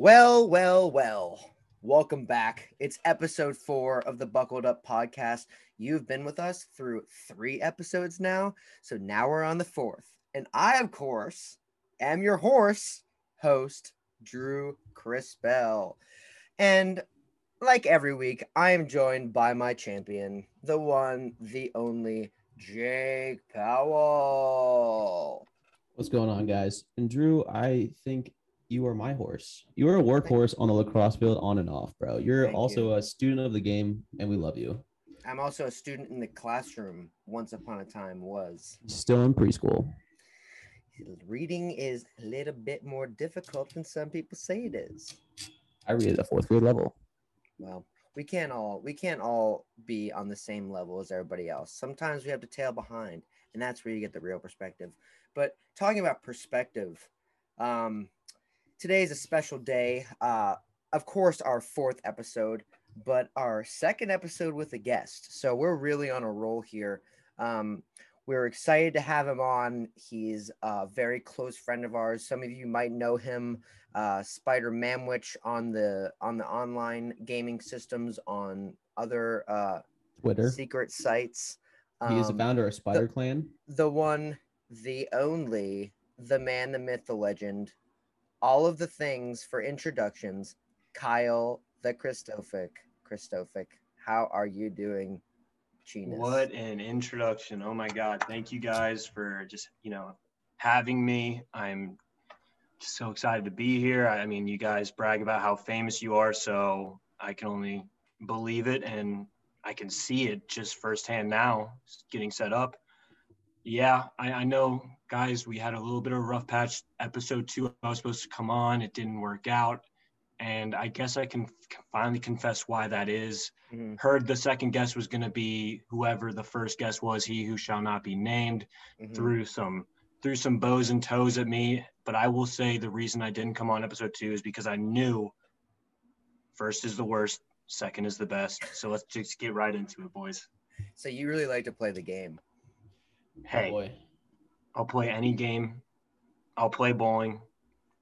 Well, well, well. Welcome back. It's episode four of the Buckled Up podcast. You've been with us through three episodes now. So now we're on the fourth. And I, of course, am your horse host, Drew Chris Bell. And like every week, I am joined by my champion, the one, the only Jake Powell. What's going on, guys? And Drew, I think you are my horse. You are a workhorse on the lacrosse field, on and off, bro. You're Thank also you. a student of the game, and we love you. I'm also a student in the classroom. Once upon a time, was Still in preschool. reading is a little bit more difficult than some people say it is. I read at a fourth grade level. Well, we can't all we can't all be on the same level as everybody else. Sometimes we have to tail behind, and that's where you get the real perspective. But talking about perspective, um, today is a special day. Uh, of course, our fourth episode, but our second episode with a guest. So we're really on a roll here. Um, we're excited to have him on. He's a very close friend of ours. Some of you might know him, uh, Spider Manwich on the on the online gaming systems on other uh, Twitter. secret sites. he is the Um, founder of Spider Clan. the one, the only, the man, the myth, the legend, all of the things for introductions. Kyle the Christophic. Christophic, how are you doing, Chinus? What an introduction. Oh my God. Thank you guys for just, you know, having me. I'm so excited to be here. I mean, you guys brag about how famous you are, so I can only believe it and I can see it just firsthand now getting set up. Yeah, I, I know, guys, we had a little bit of a rough patch. Episode two, I was supposed to come on, it didn't work out. And I guess I can finally confess why that is Mhm, heard the second guest was going to be whoever the first guest was he who shall not be named mhm. threw some threw some bows and toes at me but i will say the reason i didn't come on episode two is because i knew first is the worst second is the best so let's just get right into it boys So you really like to play the game. hey Oh boy. I'll play any game i'll play bowling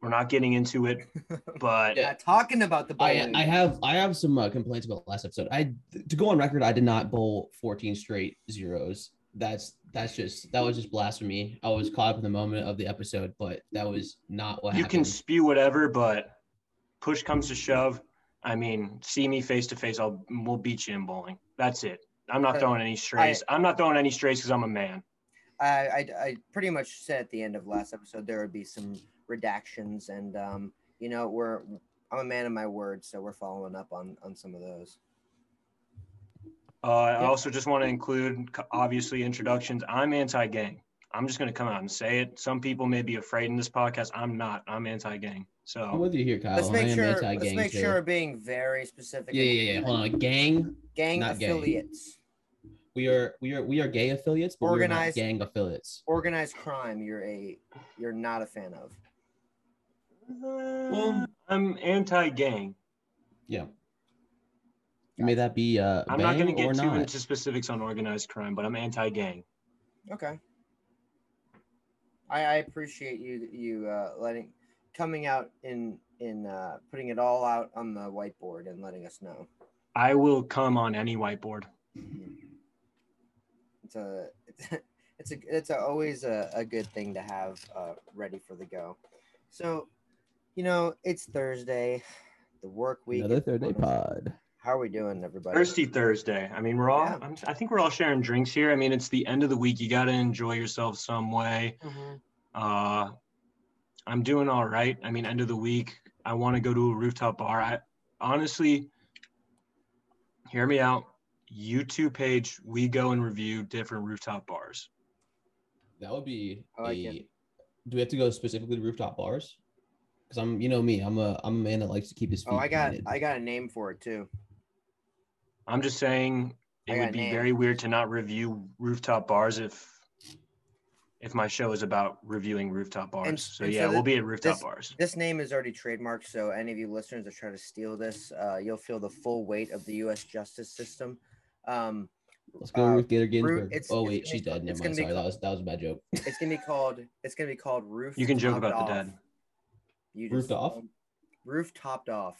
we're not getting into it but Yeah. Talking about the I, bowling. I have I have some uh, complaints about last episode. I to go on record, I did not bowl 14 straight zeros. That's that's just that was just blasphemy. I was caught up in the moment of the episode, but that was not what you happened. can spew whatever, but push comes to shove. I mean, see me face to face, I'll we'll beat you in bowling. That's it. I'm not throwing any strays. I, am not throwing any strays because I'm a man. I, I, I pretty much said at the end of last episode there would be some redactions, and um, you know we're I'm a man of my word, so we're following up on on some of those. Uh, I also just want to include, obviously, introductions. I'm anti-gang. I'm just going to come out and say it. Some people may be afraid in this podcast. I'm not. I'm anti-gang. So I'm with you here, Kyle. let's I make am sure let's make too. sure we're being very specific. Yeah, yeah, yeah. Hold on. Gang. Gang affiliates. gay. Affiliates, We are we are we are gay affiliates, but Organized- we're not gang affiliates. organized crime. You're a you're not a fan of. well, I'm anti-gang. Yeah. May that be uh I'm not going to get too not. into specifics on organized crime, but I'm anti-gang. Okay. I, I appreciate you you uh, letting coming out in in uh, putting it all out on the whiteboard and letting us know. I will come on any whiteboard. It's a it's a it's a, always a, a good thing to have uh, ready for the go. So, you know, it's Thursday, the work week. Another is third day upon us. pod. How are we doing, everybody? Thirsty Thursday. I mean, we're all. Yeah. I'm, I think we're all sharing drinks here. I mean, it's the end of the week. You got to enjoy yourself some way. Mhm. Uh, I'm doing all right. I mean, end of the week. I want to go to a rooftop bar. I honestly, hear me out. YouTube page. We go and review different rooftop bars. That would be like a. it. Do we have to go specifically to rooftop bars? Because I'm, you know me, I'm a, I'm a man that likes to keep his feet. Oh, I got planted. I got a name for it too. I'm just saying it would be names. very weird to not review rooftop bars if if my show is about reviewing rooftop bars. And- so and so yeah, we'll be at rooftop this- bars. This name is already trademarked, so any of you listeners that try to steal this, uh, you'll feel the full weight of the U.S. justice system. Um, Let's go uh, Ruth Gator Ginsburg. it's- oh wait, she's dead. Never mind. be Sorry, that was that was a bad joke. it's gonna be called. It's gonna be called roof. You can joke Topped about the dead. You Roofed just, off? Roof topped off.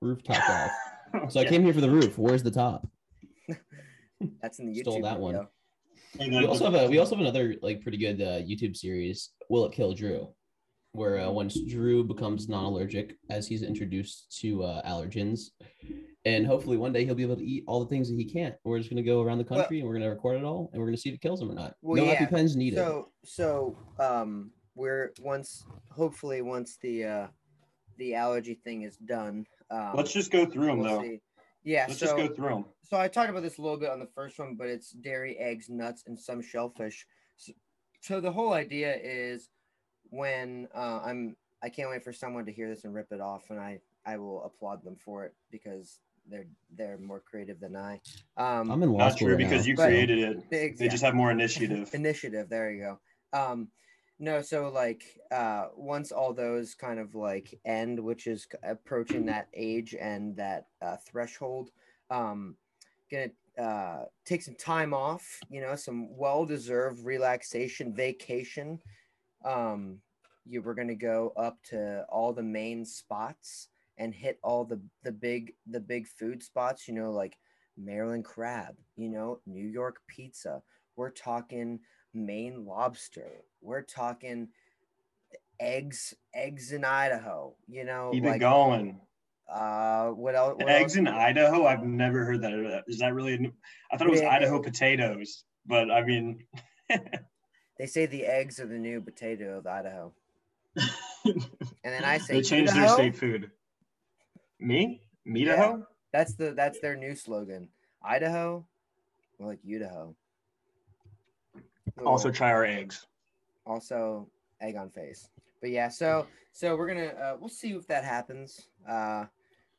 Roof topped off. So I came here for the roof. Where's the top? That's in the YouTube Stole that one. video. And We also have a we also have another like pretty good uh, YouTube series. Will it kill Drew? Where uh, once Drew becomes non-allergic, as he's introduced to uh, allergens, and hopefully one day he'll be able to eat all the things that he can't. We're just gonna go around the Well- country and we're gonna record it all, and we're gonna see if it kills him or not. Well, no yeah. EpiPens needed. So so um we're once hopefully once the uh the allergy thing is done. Um, Let's just go through them we'll though. see. Yeah, Let's so just go through them. so I talked about this a little bit on the first one, but it's dairy, eggs, nuts, and some shellfish. So, so the whole idea is when uh, I'm I can't wait for someone to hear this and rip it off, and I I will applaud them for it because they're they're more creative than I. Um, I'm in law Not school true right because now. you But- created it. They just have more initiative. initiative there you go um no so like uh once all those kind of like end which is approaching that age and that uh, threshold um gonna uh take some time off you know some well-deserved relaxation vacation um you were gonna go up to all the main spots and hit all the the big the big food spots you know like maryland crab you know new york pizza we're talking Maine lobster. We're talking eggs, eggs in Idaho. You know, Keep like it going. uh, what else? What Eggs else? in Idaho. I've never heard that. Is that really? I thought it was Yeah. Idaho potatoes, but I mean, They say the eggs are the new potato of Idaho. And then I say they changed their state food. Me, Idaho. That's the that's their new slogan. Idaho, more like Idaho. Also try our eggs. also egg on face. But yeah, so so we're gonna uh, we'll see if that happens. Uh,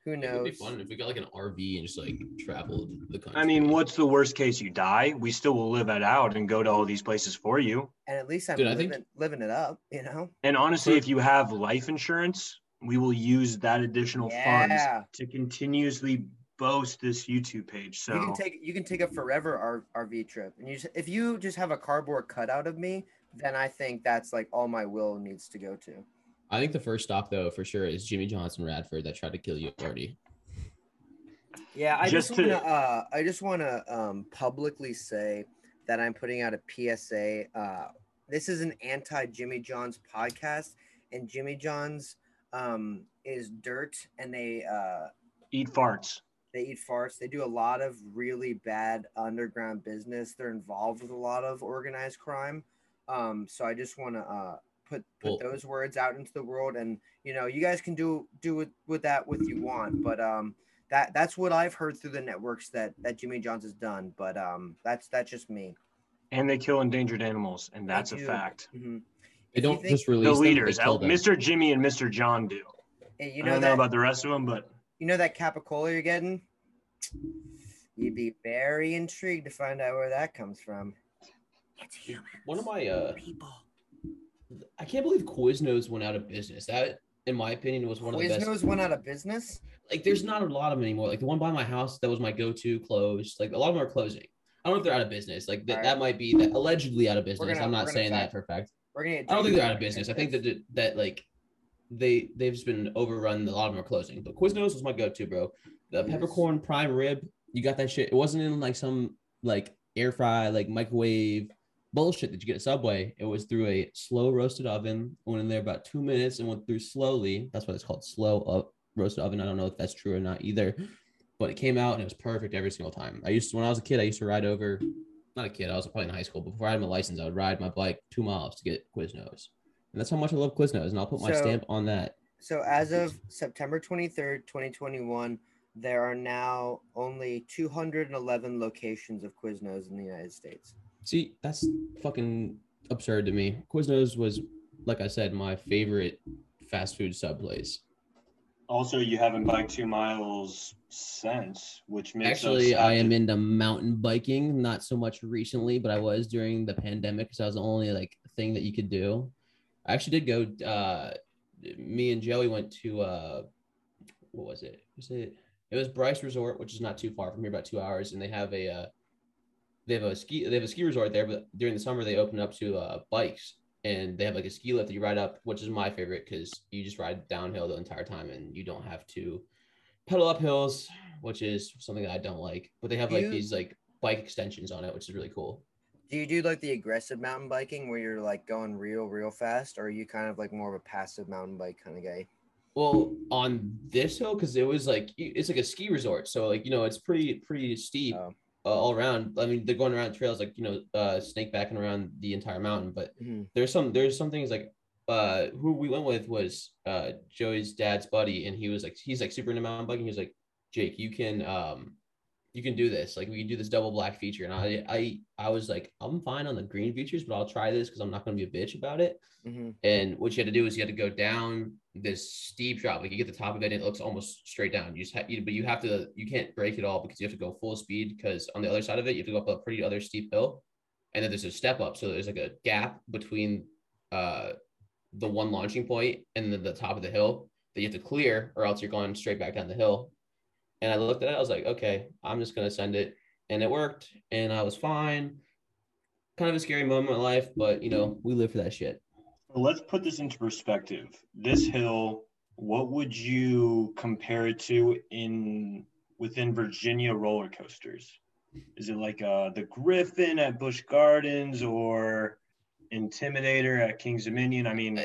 who It would knows? be fun if we got like an RV and just like traveled the country. I mean, what's the worst case? You die. We still will live it out and go to all these places for you. And at least I'm Dude, I living, think- living it up, you know. And honestly, if you have life insurance, we will use that additional funds to continuously boast this YouTube page. So You can take you can take a forever RV trip, and you just, if you just have a cardboard cutout of me, then I think that's like all my will needs to go to. I think the first stop though for sure is Jimmy Johnson Radford that tried to kill you already. Yeah, I just, Just wanna to- uh, I just want to um, publicly say that I'm putting out a PSA. Uh, this is an anti Jimmy John's podcast, and Jimmy John's um, is dirt, and they uh, eat farts. they eat farts. They do a lot of really bad underground business. They're involved with a lot of organized crime. Um, so I just want to uh, put put Well- those words out into the world, and you know, you guys can do do with with that what you want, but um, that that's what I've heard through the networks that that Jimmy John's has done. But um, that's that's just me. And they kill endangered animals, and that's a do. fact. Mhm. They don't think- just release The leaders, kill them. Mr. Jimmy and Mr. John do. Hey, you I know don't that know about the rest of them, but you know that capicola you're getting. You'd be very intrigued to find out where that comes from. It's human One of my uh people. I can't believe Quiznos went out of business. That in my opinion was one of the best. Quiznos went out of business. Like there's not a lot of them anymore. Like the one by my house that was my go-to closed. Like a lot of them are closing. I don't know if they're out of business. Like that, Alright. that might be that allegedly out of business. gonna- I'm not saying fact- that for a fact. We're gonna. I don't think they're out of business. I think in that that like they they've just been overrun. A lot of them are closing. But Quiznos was my go-to, bro. The Yes. peppercorn prime rib, you got that shit. It wasn't in like some like air fry, like microwave bullshit that you get at Subway. It was through a slow roasted oven. Went in there about two minutes and went through slowly. That's why it's called slow up roasted oven. I don't know if that's true or not either. But it came out and it was perfect every single time. I used to, when I was a kid, I used to ride over. Not a kid, I was probably in high school. But before I had my license, I would ride my bike two miles to get Quiznos. And that's how much I love Quiznos. And I'll put my So- stamp on that. So as of September 23rd, 2021, there are now only 211 locations of Quiznos in the United States. See, that's fucking absurd to me. Quiznos was, like I said, my favorite fast food sub place. also you haven't biked two miles since, which makes Actually, I am to- into mountain biking, not so much recently, but I was during the pandemic because that was the only like thing that you could do. I actually did go. Uh, me and Joey went to uh, what was it? Was it? It was Bryce Resort, which is not too far from here, about two hours, and they have a uh, they have a ski they have a ski resort there. But during the summer, they open up to uh, bikes, and they have like a ski lift that you ride up, which is my favorite because you just ride downhill the entire time and you don't have to pedal up hills, which is something that I don't like. But they have like You- these like bike extensions on it, which is really cool. Do you do like the aggressive mountain biking where you're like going real, real fast, or are you kind of like more of a passive mountain bike kind of guy? Well, on this hill, because it was like it's like a ski resort, so like you know it's pretty pretty steep Oh. Uh, all around. I mean, they're going around trails like you know uh, snake backing around the entire mountain, but Mhm. there's some there's some things like uh who we went with was uh Joey's dad's buddy, and he was like he's like super into mountain biking. He was like, Jake, you can um you can do this. Like we can do this double black feature. And I I I was like, I'm fine on the green features, but I'll try this because I'm not gonna be a bitch about it. Mhm. And what you had to do is you had to go down this steep drop. Like you get the top of it, and it looks almost straight down. You just have, you, but you have to, you can't break it all because you have to go full speed. Because on the other side of it, you have to go up a pretty other steep hill, and then there's a step up. So there's like a gap between uh the one launching point and then the top of the hill that you have to clear, or else you're going straight back down the hill. And I looked at it, I was like, okay, I'm just gonna send it, and it worked, and I was fine. Kind of a scary moment in my life, but you know, we live for that shit. Well, let's put this into perspective. This hill, what would you compare it to in within Virginia roller coasters? Is it like uh, the Griffon at Busch Gardens or Intimidator at Kings Dominion? I mean, Uh,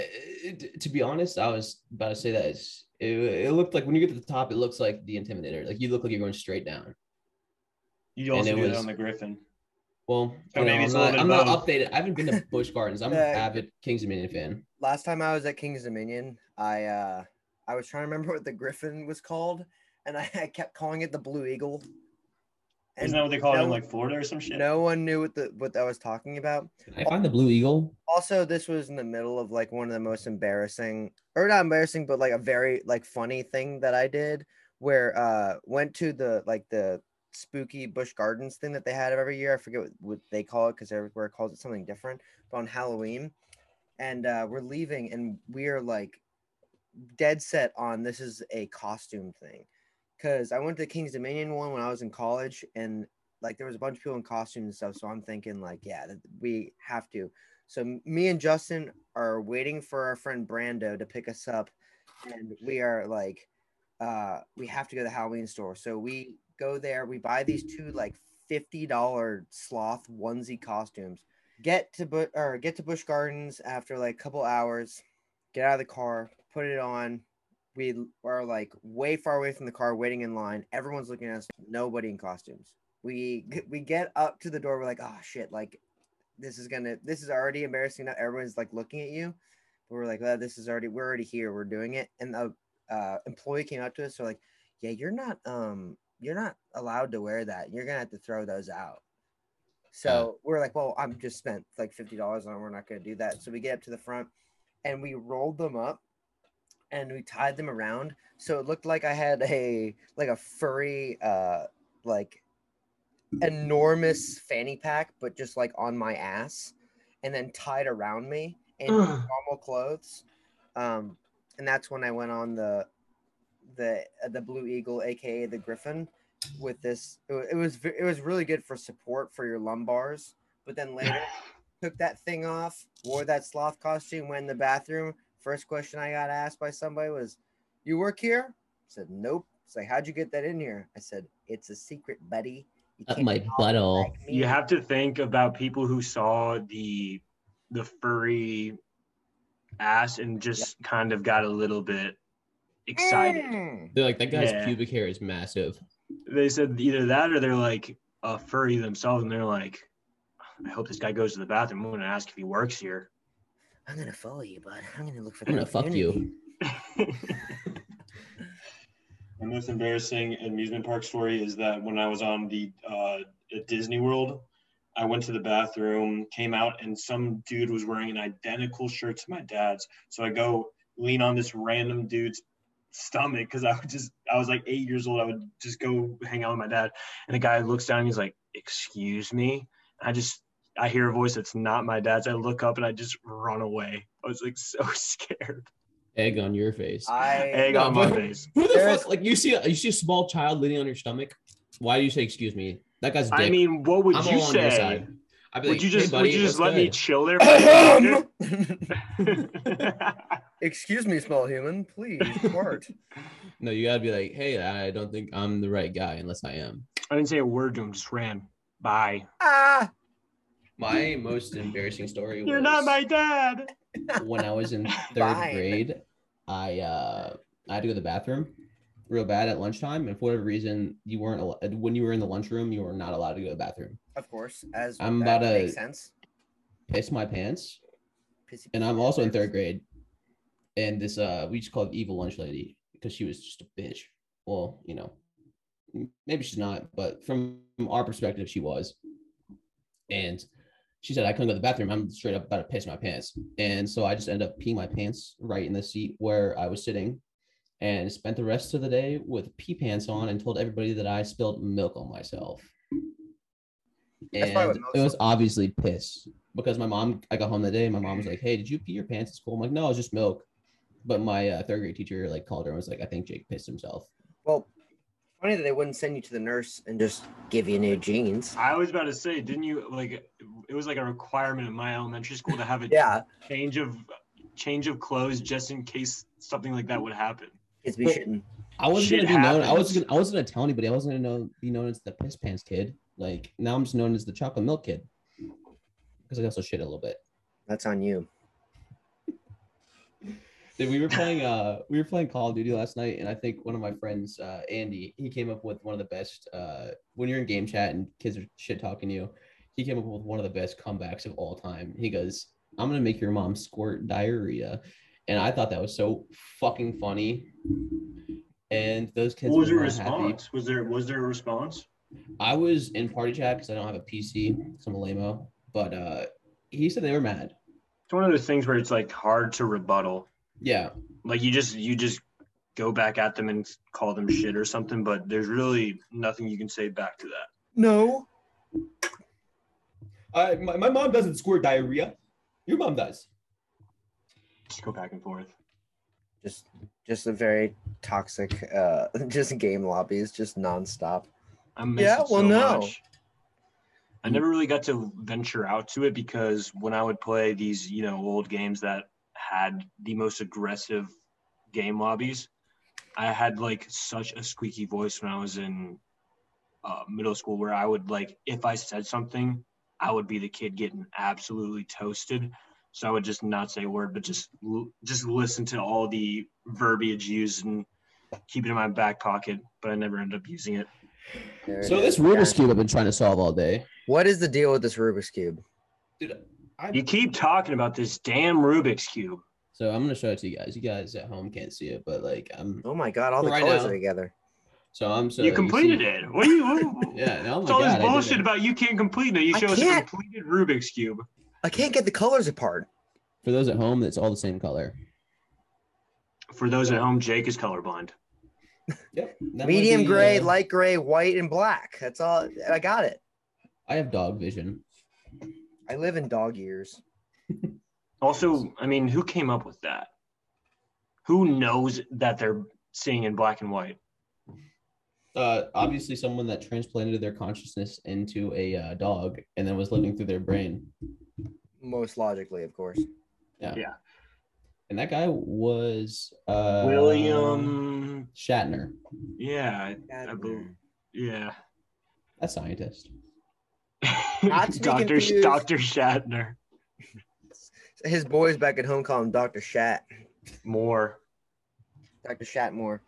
to be honest, I was about to say that it's, it, it looked like when you get to the top, it looks like the Intimidator. Like you look like you're going straight down. you also it do it on the Griffon. Well, So you know, maybe I'm not, I'm not updated. I haven't been to Busch Gardens. I'm an avid Kings Dominion fan. Last time I was at Kings Dominion, I uh I was trying to remember what the Griffon was called, and I, I kept calling it the Blue Eagle. Isn't that what they call it in like Florida or some shit? No one knew what the what I was talking about. Can I find the Blue Eagle? Also, this was in the middle of like one of the most embarrassing, or not embarrassing, but like a very like funny thing that I did, where uh went to the like the spooky Busch Gardens thing that they had every year. I forget what, what they call it because everywhere calls it something different. But on Halloween, and uh, we're leaving, and we are like dead set on this is a costume thing, because I went to the Kings Dominion one when I was in college, and like there was a bunch of people in costumes and stuff. So I'm thinking like, yeah, we have to. So me and Justin are waiting for our friend Brando to pick us up, and we are like, uh, we have to go to the Halloween store. So we go there. We buy these two like fifty dollar sloth onesie costumes. Get to Bu- or get to Busch Gardens after like a couple hours. Get out of the car, put it on. We are like way far away from the car, waiting in line. Everyone's looking at us. Nobody in costumes. We we get up to the door. We're like, oh shit! Like this is gonna this is already embarrassing now everyone's like looking at you but we're like oh, this is already we're already here we're doing it and the uh, employee came up to us so like yeah you're not um you're not allowed to wear that you're gonna have to throw those out so we're like well i'm just spent like $50 on it. we're not gonna do that so we get up to the front and we rolled them up and we tied them around so it looked like i had a like a furry uh like enormous fanny pack, but just like on my ass, and then tied around me in Ugh. normal clothes. Um, and that's when I went on the the uh, the Blue Eagle, aka the Griffon, with this. It, was it was really good for support for your lumbars. But then later, took that thing off, wore that sloth costume, went in the bathroom. First question I got asked by somebody was, "You work here?" I said, "Nope." It's like, "How'd you get that in here?" I said, "It's a secret, buddy." You my talk butthole. like. You have to think about people who saw the the furry ass and just kind of got a little bit excited. Mm. They're like that guy's Yeah. pubic hair is massive. They said either that or they're like a furry themselves, and they're like, "I hope this guy goes to the bathroom. I'm going to ask if he works here." I'm gonna follow you, bud. I'm gonna look for. I'm gonna fuck you. opportunity. My most embarrassing amusement park story is that when I was on the uh, at Disney World, I went to the bathroom, came out, and some dude was wearing an identical shirt to my dad's. So I go lean on this random dude's stomach because I would just I was like eight years old. I would just go hang out with my dad, and the guy looks down. And he's like, "Excuse me." and I just I hear a voice that's not my dad's. I look up and I just run away. I was like so scared. Egg on your face. I Egg No, on my face. Who the There's- fuck? Like you see, a, you see a small child leaning on your stomach. Why do you say excuse me? That guy's. Dick. I mean, what would I'm you all on your say? side. I'd be Would like, you "Hey, just buddy, would you just what's let me chill there? For a second? Excuse me, small human. Please depart. No, you gotta be like, hey, I don't think I'm the right guy unless I am. I didn't say a word to him. Just ran. Bye. ah, My most embarrassing story You're not my dad. when I was in third Fine. grade. I uh I had to go to the bathroom real bad at lunchtime, and for whatever reason, you weren't al- when you were in the lunchroom, you were not allowed to go to the bathroom. of course. As I'm that about to- makes sense. Piss my pants, Pissy and I'm also in third grade. And this uh we just called evil lunch lady because she was just a bitch. Well, you know, maybe she's not, but from our perspective, she was. And she said I couldn't go to the bathroom. I'm straight up about to piss my pants. And so I just ended up peeing my pants right in the seat where I was sitting and spent the rest of the day with pee pants on and told everybody that I spilled milk on myself. And it was obviously piss because my mom, I got home that day. and My mom was like, Hey, did you pee your pants at school? I'm like, No, it's just milk. But my uh, third grade teacher like called her and was like, I think Jake pissed himself. Well, funny that they wouldn't send you to the nurse and just give you new jeans. I was about to say, didn't you like? It was like a requirement in my elementary school to have a Yeah, change of change of clothes just in case something like that would happen. kids be Well- shitting. I wasn't Shit gonna be known. I was gonna. I wasn't gonna tell anybody. I wasn't gonna know, be known as the piss pants kid. Like now, I'm just known as the chocolate milk kid because I also shit a little bit. That's on you. We were playing. Uh, we were playing Call of Duty last night, and I think one of my friends, uh, Andy, he came up with one of the best. Uh, when you're in game chat and kids are shit talking you, he came up with one of the best comebacks of all time. He goes, "I'm gonna make your mom squirt diarrhea," and I thought that was so fucking funny. And those kids What was were your not happy. response? Was there was there a response? I was in party chat because I don't have a PC, because I'm a lameo. But uh, he said they were mad. It's one of those things where it's like hard to rebuttal. Yeah, Like you just you just go back at them and call them shit or something, but there's really nothing you can say back to that. No. I, my, my mom doesn't squirt diarrhea. Your mom does. Just go back and forth. Just just a very toxic uh just game lobbies, just nonstop. I miss Yeah, it so well, no. much. I never really got to venture out to it because when I would play these, you know, old games that had the most aggressive game lobbies, I had like such a squeaky voice when I was in uh, middle school where I would like, if I said something, I would be the kid getting absolutely toasted. So I would just not say a word, but just just listen to all the verbiage used and keep it in my back pocket. But I never ended up using it. There So is, this Rubik's guys. cube I've been trying to solve all day. What is the deal with this Rubik's cube? Dude, I, You keep talking about this damn Rubik's cube. so I'm gonna show it to you guys. You guys at home can't see it, but like I'm. Oh my god, all the Right colors now. are together. So I'm so you completed see- it. What are you? What, Yeah. No, oh It's all God, this bullshit about you can't complete it. You I show us a completed Rubik's cube. I can't get the colors apart. For those at home, it's all the same color. For those at home, Jake is colorblind. Yep. Medium be, gray, uh, light gray, white, and black. That's all I got it. I have dog vision. I live in dog years. Also, I mean, who came up with that? Who knows that they're seeing in black and white? Uh, obviously, someone that transplanted their consciousness into a uh, dog and then was living through their brain. Most logically, of course. Yeah. Yeah. And that guy was uh, William. Shatner, Yeah, I believe. Yeah. a scientist. Not to Doctor confused. Doctor Shatner. His boys back at home call him Dr. Shat. More. Dr. Shatmore.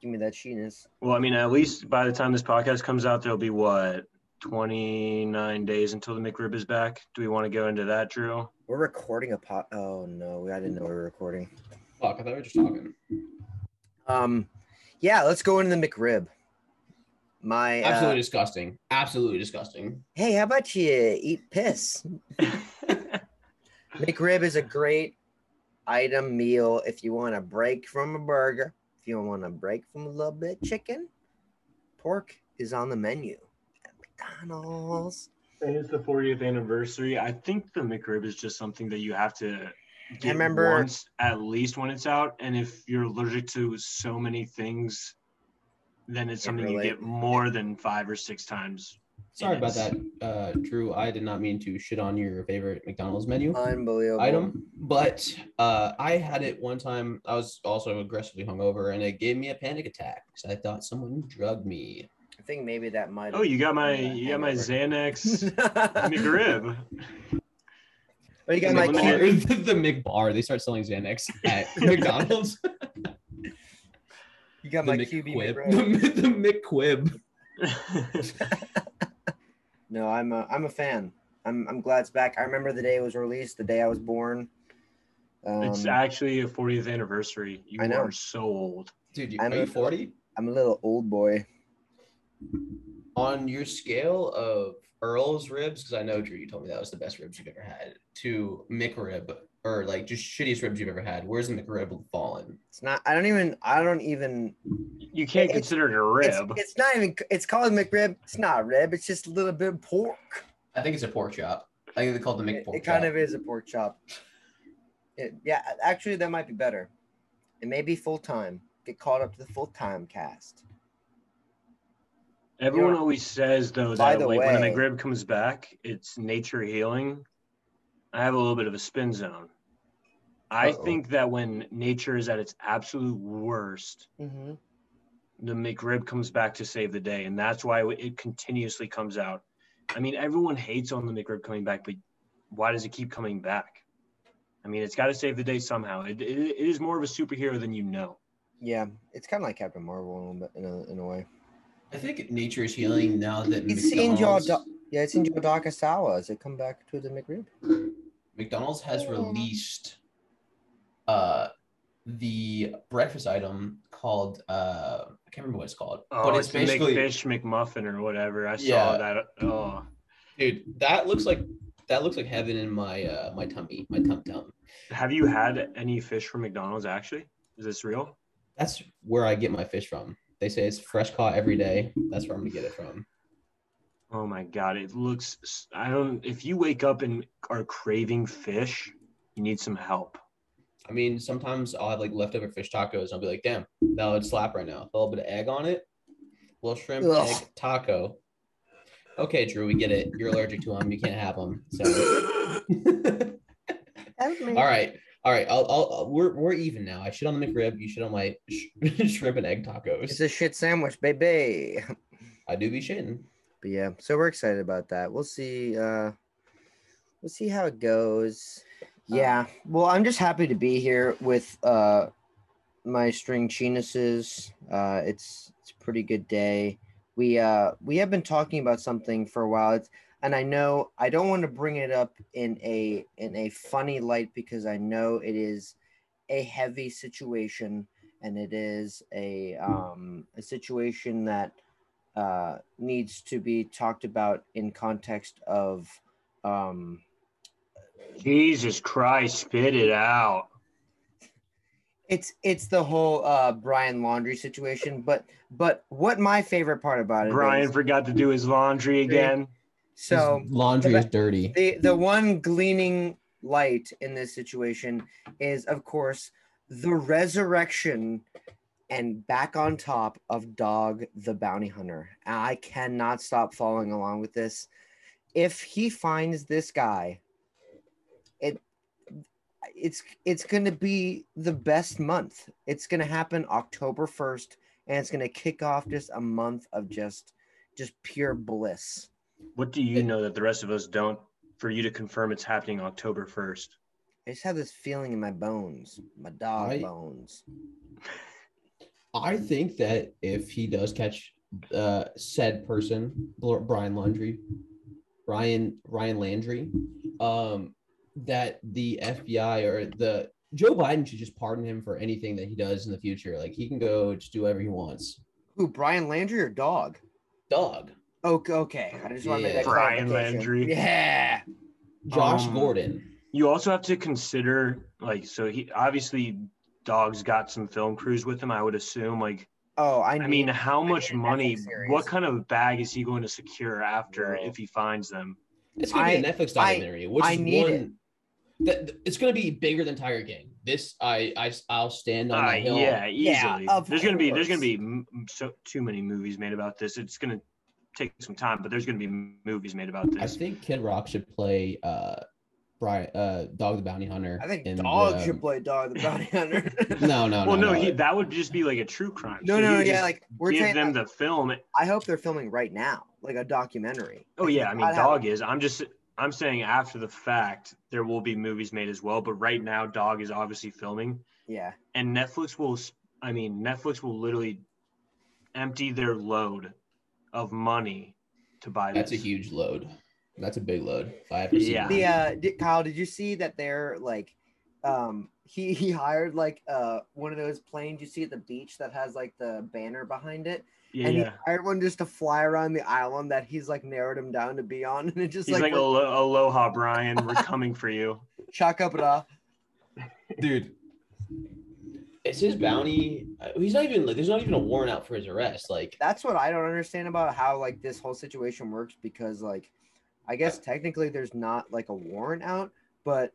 Give me that sheeness. Well, I mean, at least by the time this podcast comes out, there'll be what 29 days until the McRib is back. Do we want to go into that, Drew? We're recording a pot. Oh no, I didn't know we were recording. Fuck, I thought we were just talking. Um, yeah, let's go into the McRib. My uh, Absolutely disgusting. Absolutely disgusting. hey, how about you eat piss? McRib is a great item meal if you want to break from a burger. If you want to break from a little bit of chicken, pork is on the menu at McDonald's. It's the 40th anniversary. I think the McRib is just something that you have to get remember- once at least when it's out. And if you're allergic to so many things, then it's Can't something you get more than five or six times Sorry about that, uh, Drew. I did not mean to shit on your favorite McDonald's menu Unbelievable. item, but uh, I had it one time. I was also aggressively hungover, and it gave me a panic attack because I thought someone drugged me. I think maybe that might. Oh, you got my you got my hangover. Xanax oh, McRib. you got my Limited- cute. McBar- the McBar. They start selling Xanax at McDonald's. You got the my QB McQuib. McRib. The, the McQuib. No, I'm a, I'm a fan. I'm I'm glad it's back. I remember the day it was released, the day I was born. Um, it's actually a 40th anniversary. You I know. are so old. Dude, you, I'm are you a- 40? I'm a little old boy. On your scale of Earl's ribs, because I know Drew, you told me that was the best ribs you've ever had, to McRib or like just shittiest ribs you've ever had. Where's the McRib fallen? It's not. I don't even. I don't even. You can't It's- consider it a rib. it's not even. It's called McRib. It's not a rib. It's just a little bit of pork. I think it's a pork chop. I think they call it the It, McPork it kind chop. of is a pork chop. It, yeah, actually, that might be better. It may be full time. Get caught up to the full time cast. Everyone know- always says though By that the like when a McRib comes back, it's nature healing. I have a little bit of a spin zone. I Uh-oh. think that when nature is at its absolute worst, Mm-hmm. the McRib comes back to save the day, and that's why it continuously comes out. I mean, everyone hates on the McRib coming back, but why does it keep coming back? I mean, it's got to save the day somehow. It, it, it is more of a superhero than you know. Yeah, it's kind of like Captain Marvel a in a, in a way. I think nature is healing now that It's in your McDonald's, do- Yeah, it's in your Dakasawa. Does it come back to the McRib? McDonald's has released uh the breakfast item called uh I can't remember what it's called. Oh, but it's, it's basically McFish McMuffin or whatever. I saw Yeah. that. Oh, dude, that looks like that looks like heaven in my uh my tummy, my tum tum. have you had any fish from McDonald's? Actually, is this real? That's where I get my fish from. They say it's fresh caught every day. That's where I'm gonna get it from. Oh my god, it looks. I don't. If you wake up and are craving fish, you need some help. I mean, sometimes I'll have like leftover fish tacos. And I'll be like, damn, that would slap right now. A little bit of egg on it, little shrimp Ugh. egg taco. Okay, Drew, we get it. You're allergic to them. You can't have them. So, all right, all right. I'll, I'll, I'll- we're we're even now. I shit on the McRib. You shit on my sh- shrimp and egg tacos. It's a shit sandwich, baby. I do be shitting. But yeah, so we're excited about that. We'll see. Uh, we'll see how it goes. Yeah. Well, I'm just happy to be here with uh, my string chinuses. Uh, it's it's a pretty good day. We uh we have been talking about something for a while. It's, and I know I don't want to bring it up in a in a funny light because I know it is a heavy situation and it is a um a situation that uh, needs to be talked about in context of um, Jesus Christ, spit it out. it's it's the whole uh, Brian Laundrie situation. But but what my favorite part about it Brian is- forgot to do his laundry again. so His laundry the- is dirty. the the one gleaning light in this situation is of course the resurrection and back on top of dog the bounty hunter i cannot stop following along with this if he finds this guy it it's it's going to be the best month it's going to happen october 1st and it's going to kick off just a month of just just pure bliss What do you know that the rest of us don't for you to confirm it's happening October 1st? I just have this feeling in my bones, my dog I- bones. I think that if he does catch uh, said person, Brian Landry, Ryan Ryan Landry, um, that the FBI or the Joe Biden should just pardon him for anything that he does in the future. Like he can go just do whatever he wants. Who, Brian Landry or dog? Dog, Okay, okay. I just want to make Yeah. that Brian. Landry. Yeah. Josh Um, Gordon. You also have to consider, like, so he obviously Dog's got some film crews with him, I would assume. Like, Oh, I, I mean, how I much money, what kind of bag is he going to secure after Bro. if he finds them? It's gonna be a Netflix I- documentary, which I is need one. it. That it's gonna be bigger than Tiger King. This I I I'll stand on Uh, the hill. yeah, Yeah, easily. of there's gonna be there's gonna be m- m- so too many movies made about this. It's gonna take some time, but there's going to be movies made about this. I think Kid Rock should play uh Brian uh Dog the Bounty Hunter. I think in Dog the- should play Dog the Bounty Hunter. No, no, well, no. no, he, that would just be like a true crime. no, So no, yeah, like we're give saying. them like, the film. I hope they're filming right now, like a documentary. Oh yeah, I mean, I'd have- Dog is. I'm just. I'm saying after the fact, there will be movies made as well. But right now, Dog is obviously filming, Yeah, and Netflix will. I mean, Netflix will literally empty their load of money to buy That's a huge load. That's a big load. If I ever Yeah. the uh, did, Kyle, did you see that they're like, um, he he hired like uh one of those planes you see at the beach that has like the banner behind it, Yeah, and he hired one just to fly around the island that he's like narrowed him down to be on, and it just He's like, like, "Alo- aloha, Brian. We're coming for you. chaka bra. dude. It's his bounty. uh, He's not even like. There's not even a warrant out for his arrest. Like, That's what I don't understand about how like this whole situation works because like, I guess technically there's not like a warrant out, but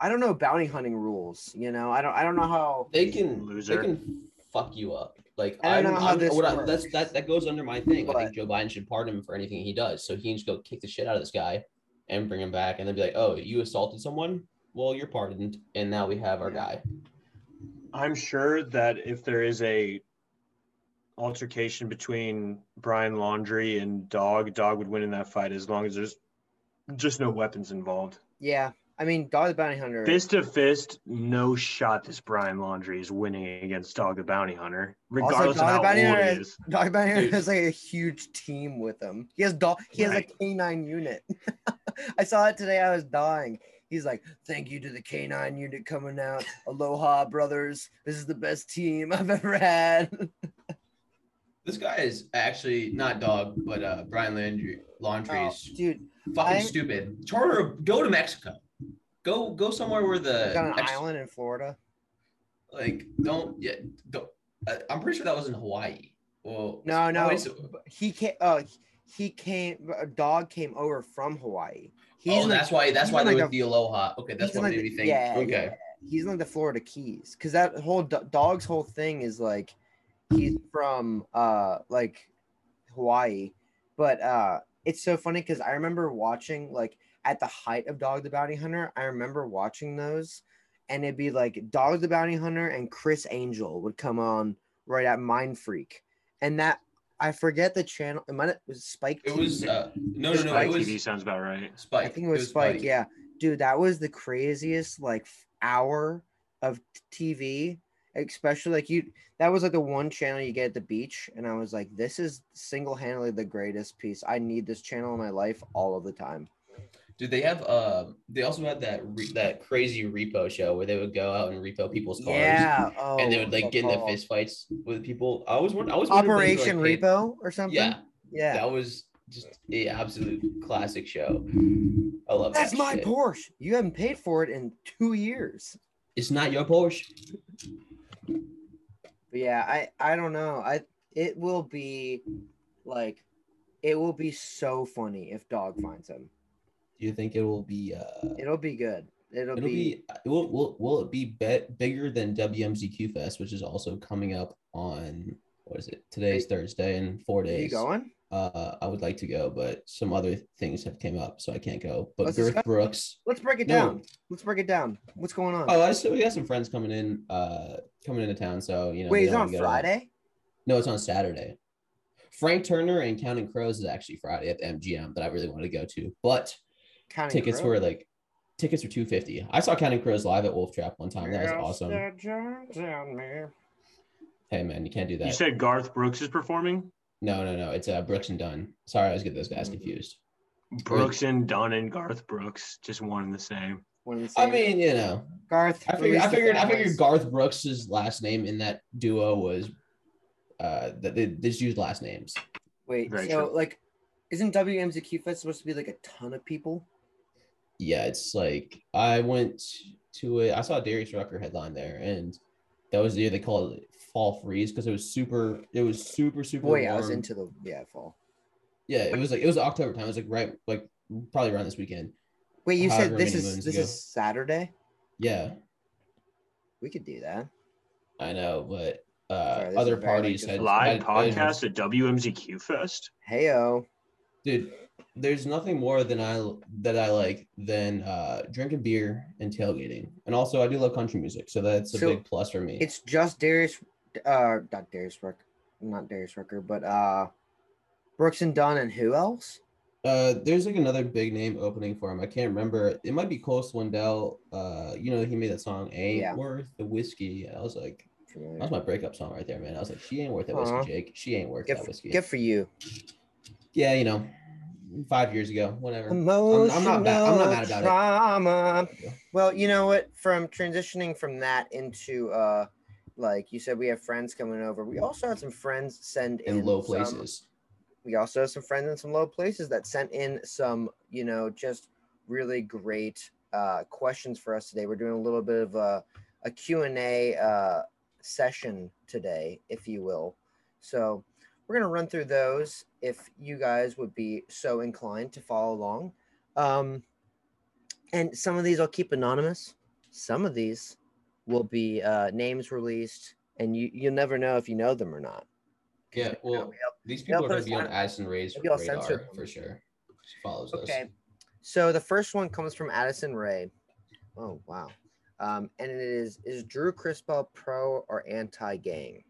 I don't know bounty hunting rules. You know, I don't I don't know how. they can Loser. they can fuck you up. Like I don't I'm- know how I'm- this what I- works. that's that that goes under my thing. I think Joe Biden should pardon him for anything he does. So he can just go kick the shit out of this guy and bring him back, and then be like, "Oh, you assaulted someone? Well, you're pardoned, and now we have our guy." I'm sure that if there is a altercation between Brian Laundrie and Dog, Dog would win in that fight as long as there's just no weapons involved. Yeah, I mean, Dog the Bounty Hunter. Fist to fist, no shot this Brian Laundrie is winning against Dog the Bounty Hunter, regardless Dog of the how Bounty old Hunter he is- is. Dog the Bounty Hunter has like a huge team with him. He has dog. He has Right. a canine unit. I saw it today. I was dying. He's like, "Thank you to the canine unit coming out. Aloha, brothers. This is the best team I've ever had." This guy is actually not dog, but uh, Brian Landry. Laundrie Oh, is dude, fucking I- stupid. Charter, go to Mexico. Go go somewhere where the got an ex- island in Florida. like don't yeah don't. I- I'm pretty sure that was in Hawaii. Well, No, no. He came. Uh, he came. A dog came over from Hawaii. He's oh, that's like, why. That's why they like, the aloha. Okay, that's what like, made me think. yeah, okay. yeah. he's in like the Florida Keys because that whole do- dog's whole thing is like he's from uh like Hawaii, but uh it's so funny because I remember watching like at the height of Dog the Bounty Hunter, I remember watching those, and it'd be like Dog the Bounty Hunter and Criss Angel would come on right at Mind Freak, and that I forget the channel. It might have was Spike. It TV. was uh, no, no, no. Spike It was TV sounds about right. Spike. I think it was, Spike. Yeah, dude, that was the craziest like hour of TV, especially like you. That was like the one channel you get at the beach, and I was like, this is single handedly the greatest piece. I need this channel in my life all of the time. Dude, they have uh, they also had that re- that crazy repo show where they would go out and repo people's cars. Yeah. Oh, And they would like get in the fist fights with people. I was wondering. I was wondering Operation like, Repo or something. Yeah, Yeah. that was just a absolute classic show. I love That's that my shit. Porsche. You haven't paid for it in two years. It's not your Porsche. But yeah, I I don't know. I it will be like it will be so funny if Dog finds him. Do you think it will be? uh It'll be good. It'll, It'll be, be. Will will will it be bet bigger than WMZQ Fest, which is also coming up on what is it? Today's Thursday in four days. you going? Uh, I would like to go, but some other things have came up, so I can't go. But Let's Girth discuss- Brooks. Let's break it No. down. Let's break it down. What's going on? Oh, I still we got some friends coming in. Uh, coming into town, so you know. Wait, they is it on wanna go to that. Friday? No, it's on Saturday. Frank Turner and Counting Crows is actually Friday at the MGM that I really want to go to, but Counting tickets Crows? were like tickets were two fifty. I saw Counting Crows live at Wolf Trap one time. That was awesome. that Jones. Hey man, you can't do that. You said Garth Brooks is performing. No, no, no. It's uh, Brooks and Dunn. Sorry, I was getting those guys Mhm. confused. Brooks and Dunn and Garth Brooks, just one and the same. One of the I mean, you know, Garth. I figured, I figured, I figured Garth Brooks's last name in that duo was, uh, that they, they just used last names. Wait, Very so true. like, isn't WMZQ Fest supposed to be like a ton of people? Yeah, it's like I went to it. I saw Darius Rucker headline there, and that was the year they called it Fall Freeze because it was super. It was super super. Boy, I was into the yeah fall. Yeah, it was like it was October time. It was like right, like probably around this weekend. Wait, you said this is this ago. is Saturday? Yeah, We could do that. I know, but uh, Sorry, other parties had Live had- podcast at WMZQ Fest. Heyo. dude. There's nothing more than I that I like than uh, drinking beer and tailgating, and also I do love country music, so that's a So, big plus for me. It's just Darius, uh, not Darius Rucker, not Darius Rucker, but uh, Brooks and Dunn, and who else? Uh, there's like another big name opening for him. I can't remember. It might be Cole Swindell. Uh, you know he made that song "Ain't Yeah. Worth the Whiskey." I was like, Familiar. that's my breakup song right there, man. I was like, she ain't worth that whiskey, Jake. She ain't worth Good, that for, whiskey. good for you. yeah, you know, five years ago, whatever. Emotional I'm not mad- I'm not mad about it. Well, you know what? From transitioning from that into uh, like you said, we have friends coming over. We also had some friends send in In low some- places. we also have some friends in some low places that sent in some, you know, just really great uh, questions for us today. We're doing a little bit of a, a Q&A uh, session today, if you will. So we're going to run through those if you guys would be so inclined to follow along. Um, and some of these I'll keep anonymous. Some of these will be uh, names released, and you, you'll never know if you know them or not. Yeah, we- well, we- These people are going to be on on- Addison Rae's radar for sure. She follows us. Okay. So the first one comes from Addison Rae. Oh wow. Um, and it is is Drew Crispell pro or anti gang?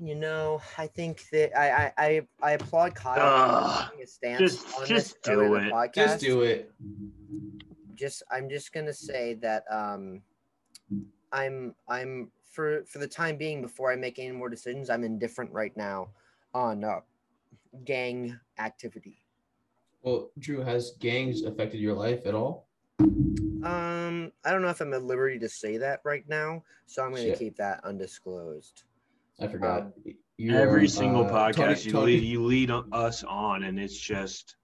You know, I think that I I I, applaud Kyle Ugh, taking a stance just- on just this do the it. podcast. Just do it. Just I'm just gonna say that um, I'm I'm for for the time being before I make any more decisions, I'm indifferent right now on uh, gang activity. Well, Drew, has gangs affected your life at all? Um, I don't know if I'm at liberty to say that right now, so I'm going to keep that undisclosed. I forgot. Um, You're, Every single uh, podcast Tony- you Tony- lead you lead us on, and it's just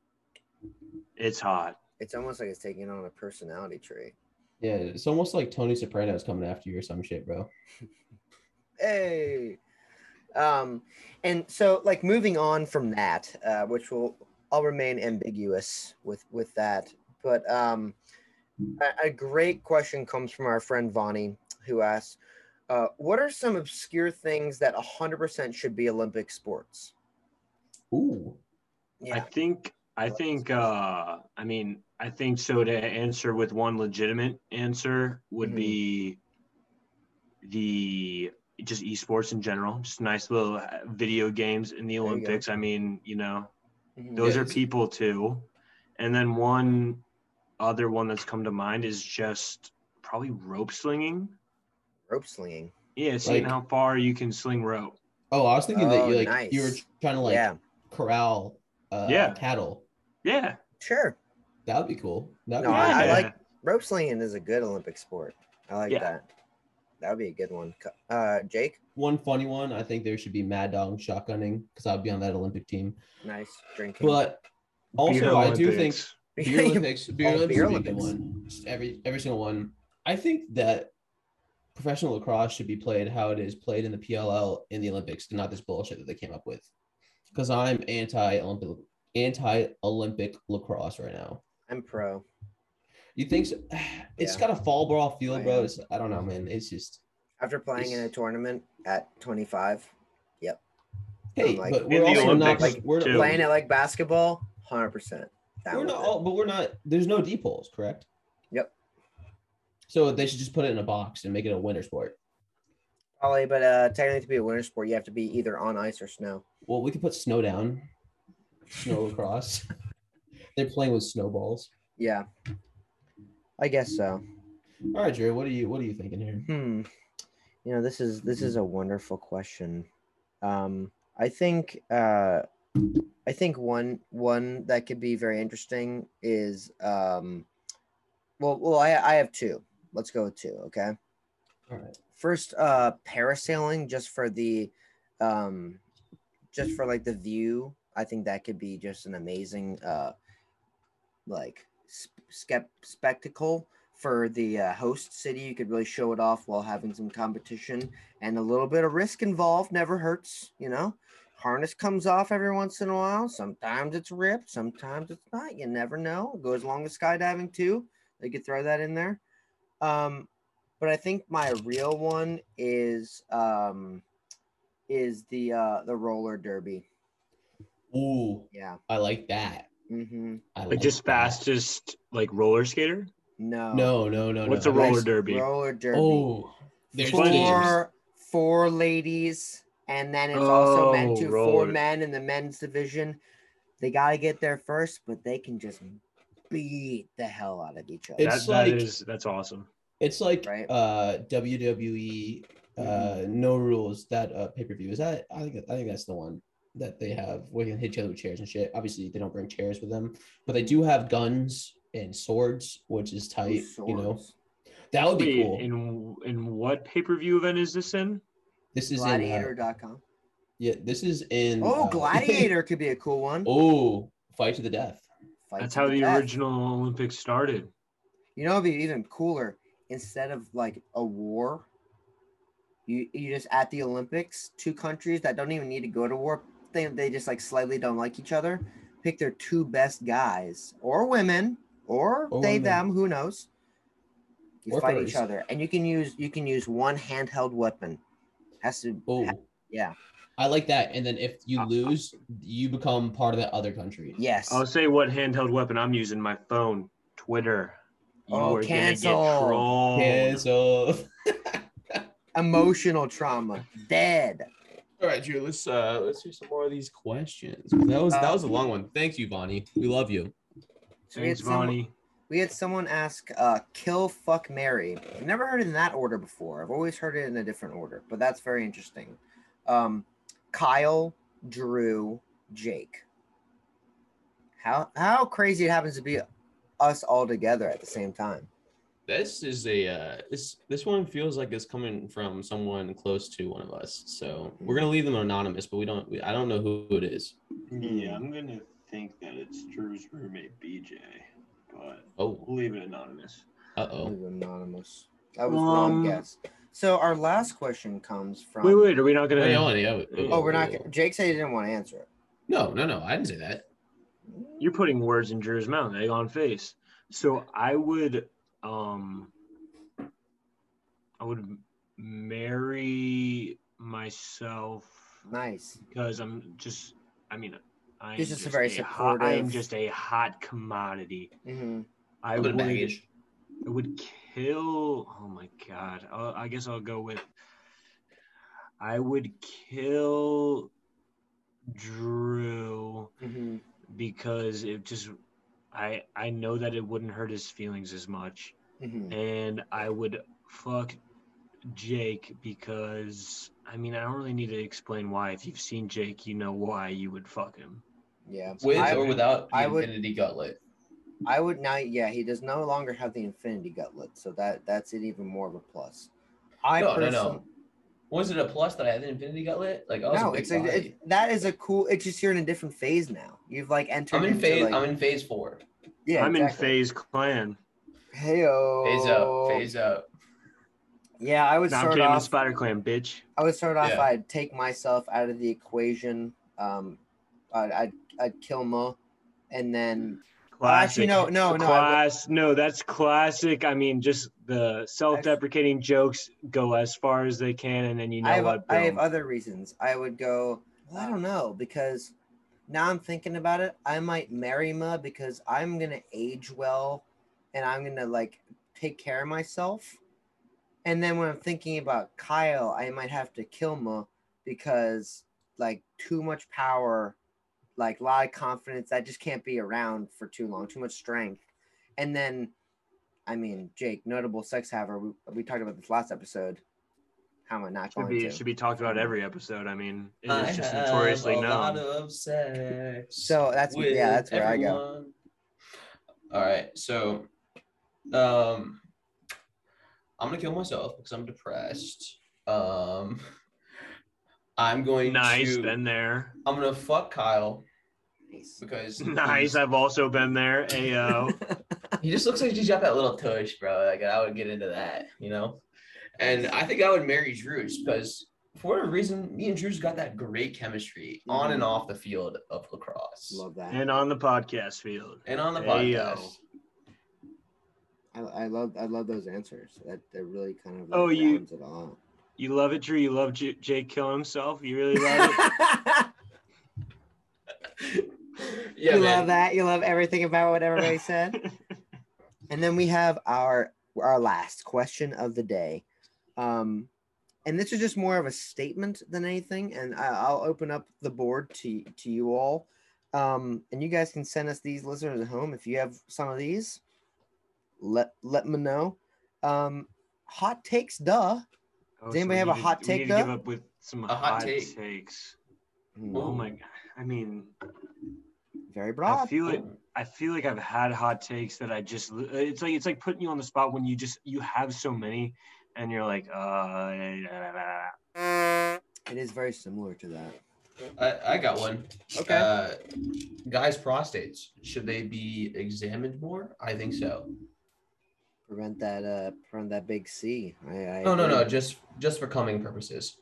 it's hot. It's almost like it's taking on a personality trait. Yeah, it's almost like Tony Soprano is coming after you or some shit, bro. Hey, um, and so like moving on from that, uh, which will I'll remain ambiguous with with that, but um, a, a great question comes from our friend Vonnie, who asks, uh, "What are some obscure things that 100% should be Olympic sports?" Ooh. I think I think uh I mean I think so to answer with one legitimate answer would Mhm. be the just esports in general, just nice little uh, video games in the. Olympics. I mean, you know, Mhm. those Yeah, are people too. And then one other one that's come to mind is just probably rope slinging. Rope slinging. Yeah, seeing Like- how far you can sling rope. Oh, I was thinking that Oh, you like you were trying to like yeah, corral uh Yeah. cattle. Yeah. sure. That would be cool. That'd No, be I, I like rope slinging is a good Olympic sport. I like Yeah. that. That would be a good one. Uh, Jake, one funny one. I think there should be Mad Dog shotgunning because I'd be on that Olympic team. nice drinking. But also, Beer I do think Olympics. beer Olympics, beer Oh, Olympics, beer would be Olympics. one. Every every single one. I think that professional lacrosse should be played how it is played in the PLL in the Olympics, not this bullshit that they came up with. Because I'm anti Olympic anti Olympic lacrosse right now. I'm pro. You think so? It's Yeah. got a fall ball feel, I bro. am. It's, I don't know, man. It's just After playing in a tournament at 25, Yep. hey, like- but we're the also not Olympics, we're, too. playing it like basketball, 100%. We're not all, but we're not. There's no deep holes, correct? Yep. So they should just put it in a box and make it a winter sport. Probably, but uh, technically to be a winter sport, you have to be either on ice or snow. Well, we could put snow down, snow across. They're playing with snowballs. Yeah, I guess so. All right, Drew. What are you What are you thinking here? Hmm. You know, this is this is a wonderful question. Um, I think uh, I think one one that could be very interesting is um, well, well, I I have two. Let's go with two. Okay. All right. First, uh, parasailing just for the, um, just for like the view. I think that could be just an amazing, uh, like spectacle for the uh, host city. You could really show it off while having some competition and a little bit of risk involved. Never hurts, you know. Harness comes off every once in a while. Sometimes it's ripped, sometimes it's not. You never know. It goes along with skydiving too. They could throw that in there. Um, but I think my real one is um is the uh the roller derby. Ooh, Yeah. I like that. Mm-hmm. I Like just that. fastest like roller skater. No. No, no, no, What's no. a roller Nice derby? Roller derby. Oh, there's teams. four four ladies, and then it's also meant Oh, to four men in the men's division. They gotta get there first, but they can just beat the hell out of each other. It's that, that like- is that's awesome. It's like Right. uh WWE uh Mm-hmm. no rules that uh pay per view. Is that I think I think that's the one that they have where you can hit each other with chairs and shit. Obviously they don't bring chairs with them, but they do have guns and swords, which is Ooh, tight. You know, that would be Wait, cool. in in what pay per view event is this in? this is in uh, Gladiator.com. yeah, this is in Oh, uh, Gladiator could be a cool one. oh, fight to the death. Fight That's how the death. original Olympics started. You know, it'd be even cooler. Instead of like a war, you you just at the Olympics, two countries that don't even need to go to war. They they just like slightly don't like each other. Pick their two best guys or women or, Or they women. them. Who knows? You Or fight each other, and you can use you can use one handheld weapon. Has to Oh, yeah I like that. And then if you Uh, lose, you become part of that other country. yes. I'll say what handheld weapon I'm using. My phone, Twitter. You Oh, are cancel. gonna get trolled. Yeah, so Emotional trauma, dead. All right, Drew. Let's uh let's do some more of these questions. That was that was a long one. Thank you, Vonnie. We love you. So Thanks, some- Vonnie. We had someone ask, uh, kill, fuck, Mary. I've never heard it in that order before. I've always heard it in a different order, but that's very interesting. Um, Kyle, Drew, Jake. How how crazy it happens to be us all together at the same time. This is a uh this this one feels like it's coming from someone close to one of us. So we're gonna leave them anonymous, but we don't we, I don't know who it is. Yeah, I'm gonna think that it's Drew's roommate BJ, but Oh, we'll leave it anonymous. uh oh. Anonymous. That was wrong Um, guess. So our last question comes from. Wait, wait, are we not gonna? Wait, hold on, yeah, Oh, we're not. Jake said he didn't want to answer it. No, no, no. I didn't say that. You're putting words in Drew's mouth, egg on face. So I would, um, I would marry myself Nice. because I'm just, I mean, I'm He's just a very hot, I am just a hot commodity. hmm I A would, baggage. I would kill. Oh my god! i I guess I'll go with. I would kill Drew hmm because it just. I I know that it wouldn't hurt his feelings as much, hmm and I would fuck Jake because I mean I don't really need to explain why. If you've seen Jake, you know why you would fuck him. Yeah. With I- or without the I would- infinity gutlet. I would now. Yeah, he does no longer have the Infinity Gauntlet, so that that's it even more of a plus. I No, no, person- no. Was it a plus that I had the infinity gutlet? Like I was No, big it's a, it, that is a cool. It's just you're in a different phase now. You've like entered. I'm in into, phase. Like, I'm in phase four. yeah, I'm in. Phase Clan. Heyo. Phase up. Phase up. Yeah, I would No, I'm start. I'm in off. Spider Clan, bitch. I would start off. Yeah. I'd take myself out of the equation. Um, I'd I'd, I'd kill Mo, and then Classic. no, no, no, Class, no, that's classic. I mean, just the self-deprecating jokes go as far as they can, and then you know I have what? I have other reasons. I would go. Well, I don't know because now I'm thinking about it. I might marry Ma because I'm gonna age well, and I'm gonna like take care of myself. And then when I'm thinking about Kyle, I might have to kill Ma because like too much power, like a lot of confidence. that just can't be around for too long. Too much strength. And then, I mean, Jake, notable sex haver. We, we talked about this last episode. How am I not should going be to? should be talked about every episode. I mean, it I just have notoriously a lot known. of sex. So that's yeah, that's where I go. All right, so um, I'm gonna kill myself because I'm depressed. Um, I'm going Nice, to. been there. I'm gonna fuck Kyle Nice. because Nice, I've also been there. Ayo. He just looks like he's got that little tush, bro. Like I would get into that, you know. And I think I would marry Drews because for whatever reason, me and Drews got that great chemistry on and Mhm. off the field of lacrosse Love that. and on the podcast field. and on the Hey, yo. podcast. I, I love I love those answers. That that really kind of Oh, you- it all. You love it, Drew. You love J- Jake killing himself. You really love it. yeah, you man. love that. You love everything about what everybody said. and then we have our our last question of the day. Um, and this is just more of a statement than anything. And I, I'll open up the board to to you all. Um, and you guys can send us these listeners at home if you have some of these. Let let me know. Um, hot takes, duh. Oh, Does anybody we have a need to- hot we take, need to give though? up with some A hot hot, take. takes. Hmm, Oh my! God. I mean, Very broad. I broad. feel like I feel like I've had hot takes that I just. It's like it's like putting you on the spot when you just you have so many, and you're like, uh. It is very similar to that. I, I got one. Okay. Uh, guys' prostates should they be examined more? I think so. Prevent that uh prevent that big C. I, I No, no, no. Just just for coming purposes.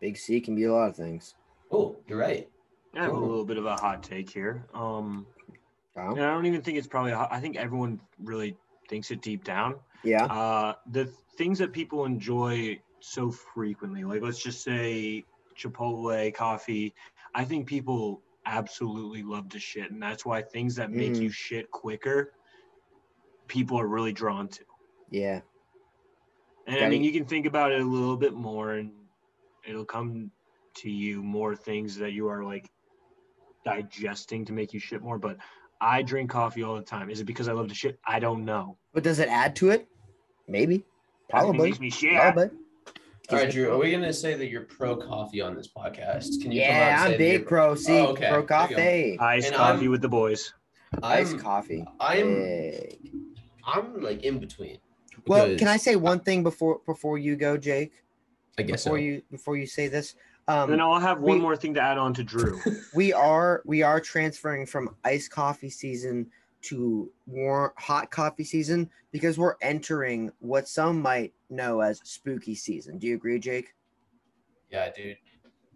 Big C can be a lot of things. Oh, you're right. I have a little bit of a hot take here. Um, Kyle? and I don't even think it's probably. a hot- I think everyone really thinks it deep down. Yeah. Uh, the things that people enjoy so frequently, like let's just say Chipotle coffee. I think people absolutely love to shit, and that's why things that make Mm. you shit quicker, people are really drawn to. Yeah. And I Gotta- mean, you can think about it a little bit more, and it'll come to you more things that you are like digesting to make you shit more. But I drink coffee all the time. Is it because I love to shit? I don't know. But does it add to it? Maybe. I think Probably. makes me shit. Probably. All right, Drew. Are we gonna say that you're pro coffee on this podcast? Can you? come out Yeah, and I'm that big pro See, Oh, okay. pro There you go. coffee. Iced And coffee I'm- with the boys. Iced I'm coffee. I'm Big. I'm like in between. Well, can I say one thing before before you go, Jake? I guess so. Before you before you say this, And then um, I'll have one we- more thing to add on to Drew. we are we are transferring from iced coffee season to warm hot coffee season because we're entering what some might know as spooky season. Do you agree, Jake? Yeah, dude.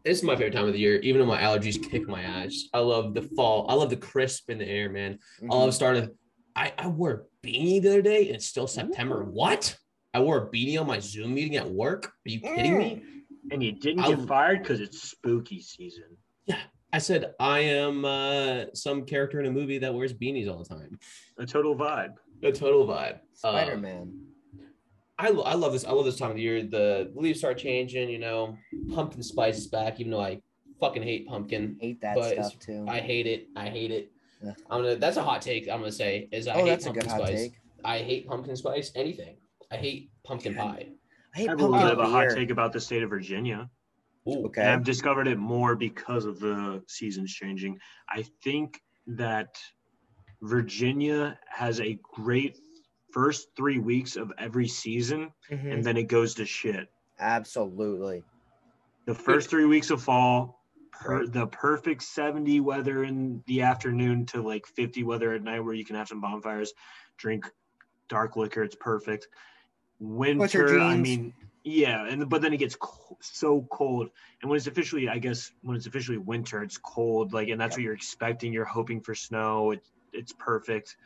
This is my favorite time of the year, even though my allergies kick my ass. I love the fall. I love the crisp in the air, man. I Mhm. love starting. I, I wore a beanie the other day and it's still September. What? I wore a beanie on my Zoom meeting at work. Are you kidding me? and you didn't I'll- get fired because it's spooky season. Yeah. I said I am uh, some character in a movie that wears beanies all the time. A total vibe. A total vibe. Um, Spider Man. I, lo- I love this. I love this time of the year. The leaves start changing. You know, pumpkin spice is back. Even though I fucking hate pumpkin, Hate that but stuff too. I hate it. I hate it. Yeah. I'm gonna. That's a hot take. I'm gonna say is I oh, hate pumpkin spice. I hate pumpkin spice. Anything. I hate pumpkin pie. I hate I have a little pumpkin bit of a hot take about the state of Virginia. Ooh. Okay. And I've discovered it more because of the seasons changing. I think that Virginia has a great first three weeks of every season, Mhm. and then it goes to shit. Absolutely. The first three weeks of fall, per, the perfect 70 weather in the afternoon to like 50 weather at night where you can have some bonfires, drink dark liquor. It's perfect. Winter, I mean, yeah, and but then it gets co- so cold, and when it's officially, I guess, when it's officially winter, it's cold. Like, and that's what you're expecting. You're hoping for snow. It's it's perfect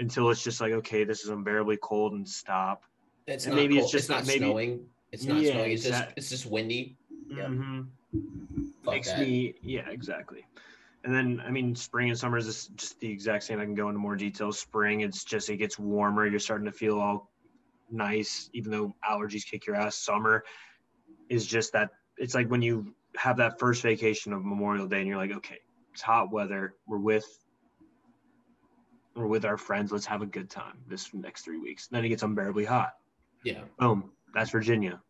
until it's just like, okay, this is unbearably cold and stop. It's And not maybe it's cold. just- not maybe- snowing. It's not Yeah, snowing. It's just exact- it's just windy. Yep. Mhm. Fuck makes that. me yeah exactly. And then i mean spring and summer is just- just the exact same. I can go into more details. Spring it's just it gets warmer. You're starting to feel all nice even though allergies kick your ass. Summer is just that it's like when you have that first vacation of memorial day and you're like okay it's hot weather. We're with we're with our friends. Let's have a good time this next three weeks. Then it gets unbearably hot. Yeah. boom. That's virginia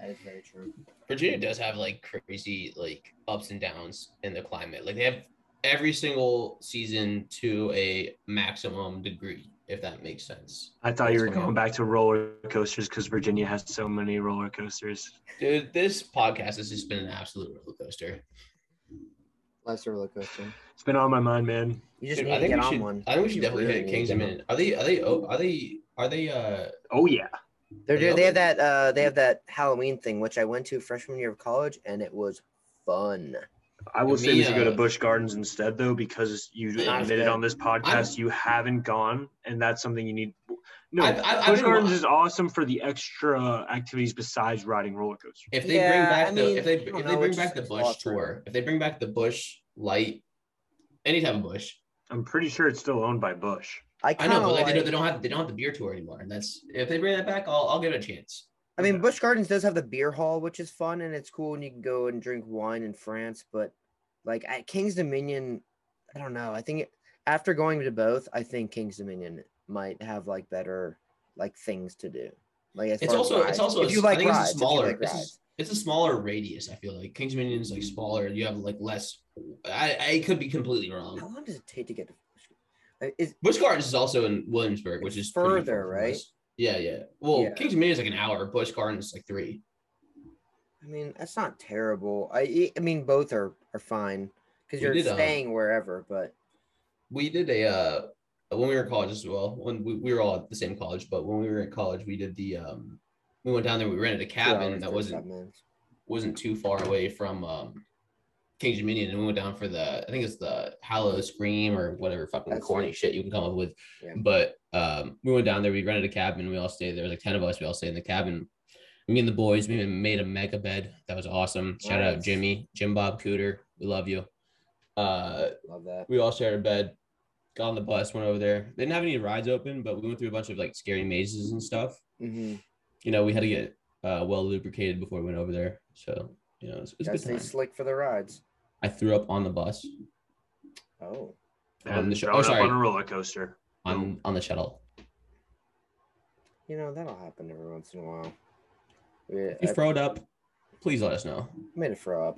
That is very true. Virginia does have like crazy like ups and downs in the climate. Like they have every single season to a maximum degree, if that makes sense. i thought you That's were funny. going back to roller coasters because virginia has so many roller coasters Dude, this podcast has just been an absolute roller coaster. Less roller coaster. It's been on my mind, man. You just Dude, need I to think get on should. one. I think we should definitely really hit need Kings to a minute. Are they? Are they? oh, Are they? Are they? Uh. Oh yeah. They're, they they have that uh they have that Halloween thing which I went to freshman year of college and it was fun. I will say we Me, should go to uh, Busch Gardens instead, though, because you admitted on this podcast you haven't gone, and that's something you need. No, I've- I've- I've Busch Gardens is awesome for the extra activities besides riding roller coasters. If they Yeah, bring back I the mean, if they if know, they bring back the just Busch tour, if they bring back the Busch light, any type of Busch, I'm pretty sure it's still owned by Busch. I know, but like, like. they, don't, they don't have they don't have the beer tour anymore, and that's if they bring that back, I'll I'll give it a chance. I mean, Busch Gardens does have the beer hall, which is fun and it's cool, and you can go and drink wine in France. But like at Kings Dominion, I don't know. I think it, after going to both, I think Kings Dominion might have like better like things to do. Like It's also it's also if you like I think rides, it's a smaller like it's, a, it's a smaller radius. I feel like Kings Dominion is like smaller. You have like less. I I could be completely wrong. How long does it take to get to? Uh, Is Busch Gardens is also in Williamsburg, which is Further, right? Yeah, yeah. Well, Yeah. Kings Dominion is like an hour. Busch Gardens is like three. I mean, that's not terrible. I I mean, both are are fine because you're did, um, staying wherever. But we did a uh when we were in college as well when we, we were all at the same college but when we were in college we did the um we went down there we rented a cabin that wasn't wasn't too far away from um Kings Dominion and we went down for the I think it's the Howl-O-Scream or whatever fucking That's corny it. shit you can come up with Yeah. but um we went down there we rented a cabin we all stayed there There was like 10 of us we all stayed in the cabin me and the boys we made a mega bed that was awesome shout out Jimmy Jim Bob Cooter we love you uh Love that. we all shared a bed, got on the bus, went over there. They didn't have any rides open, but we went through a bunch of like scary mazes and stuff. Mm-hmm. You know, we had to get uh, well lubricated before we went over there. So, you know, it's, it's a good stay time. slick for the rides. I threw up on the bus Oh, On And the sh- oh, up sorry. on a roller coaster. on on the shuttle. you know that'll happen every once in a while. Yeah, If you I throwed up, please let us know. I made a throw up.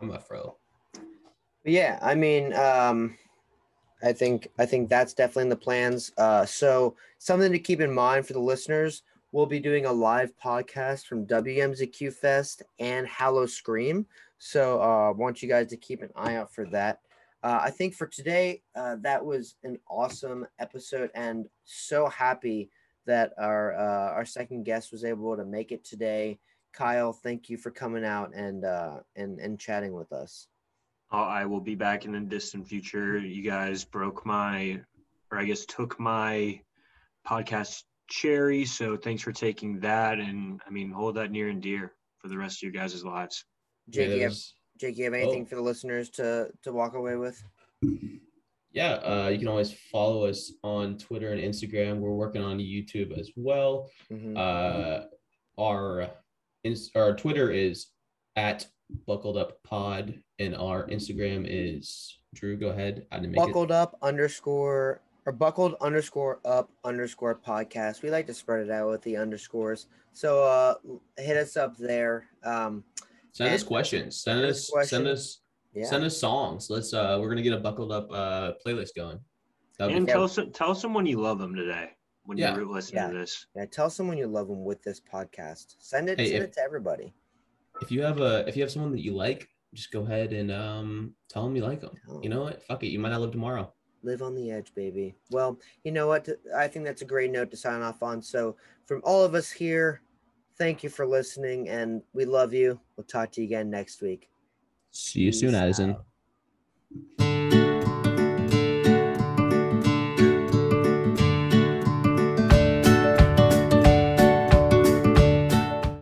I'm a fro. But yeah, I mean, um, I think I think that's definitely in the plans. Uh, so something to keep in mind for the listeners: we'll be doing a live podcast from WMZQ Fest and Howl-O-Scream. So uh, I want you guys to keep an eye out for that. Uh, I think for today, uh, that was an awesome episode, and so happy that our uh, our second guest was able to make it today. Kyle, thank you for coming out and uh, and and chatting with us. Uh, I will be back in the distant future. You guys broke my, or I guess took my podcast cherry. So thanks for taking that. And I mean, hold that near and dear for the rest of your guys' lives. Jake, Yeah, you have, Jake, you have anything Oh. for the listeners to to walk away with? yeah, uh, you can always follow us on Twitter and Instagram. We're working on YouTube as well. Mhm. Uh, our our Twitter is at buckled up pod, and our Instagram is Drew. Go ahead. I didn't make buckled up underscore or buckled underscore up underscore podcast. We like to spread it out with the underscores. So uh hit us up there. Um. Send us questions. Send send us us send us yeah. send us songs. Let's uh, we're gonna get a buckled up uh playlist going. That'd And fun. tell some, tell someone you love them today when Yeah. you're listening Yeah. to this. yeah, tell someone you love them with this podcast. Send it Hey, send if- it to everybody. if you have a if you have someone that you like, just go ahead and um tell them you like them. Tell 'em. You know what? Fuck it. You might not live tomorrow. Live on the edge, baby. Well, you know what? I think that's a great note to sign off on. So, from all of us here, thank you for listening and we love you. We'll talk to you again next week. See you soon, Peace Addison. out.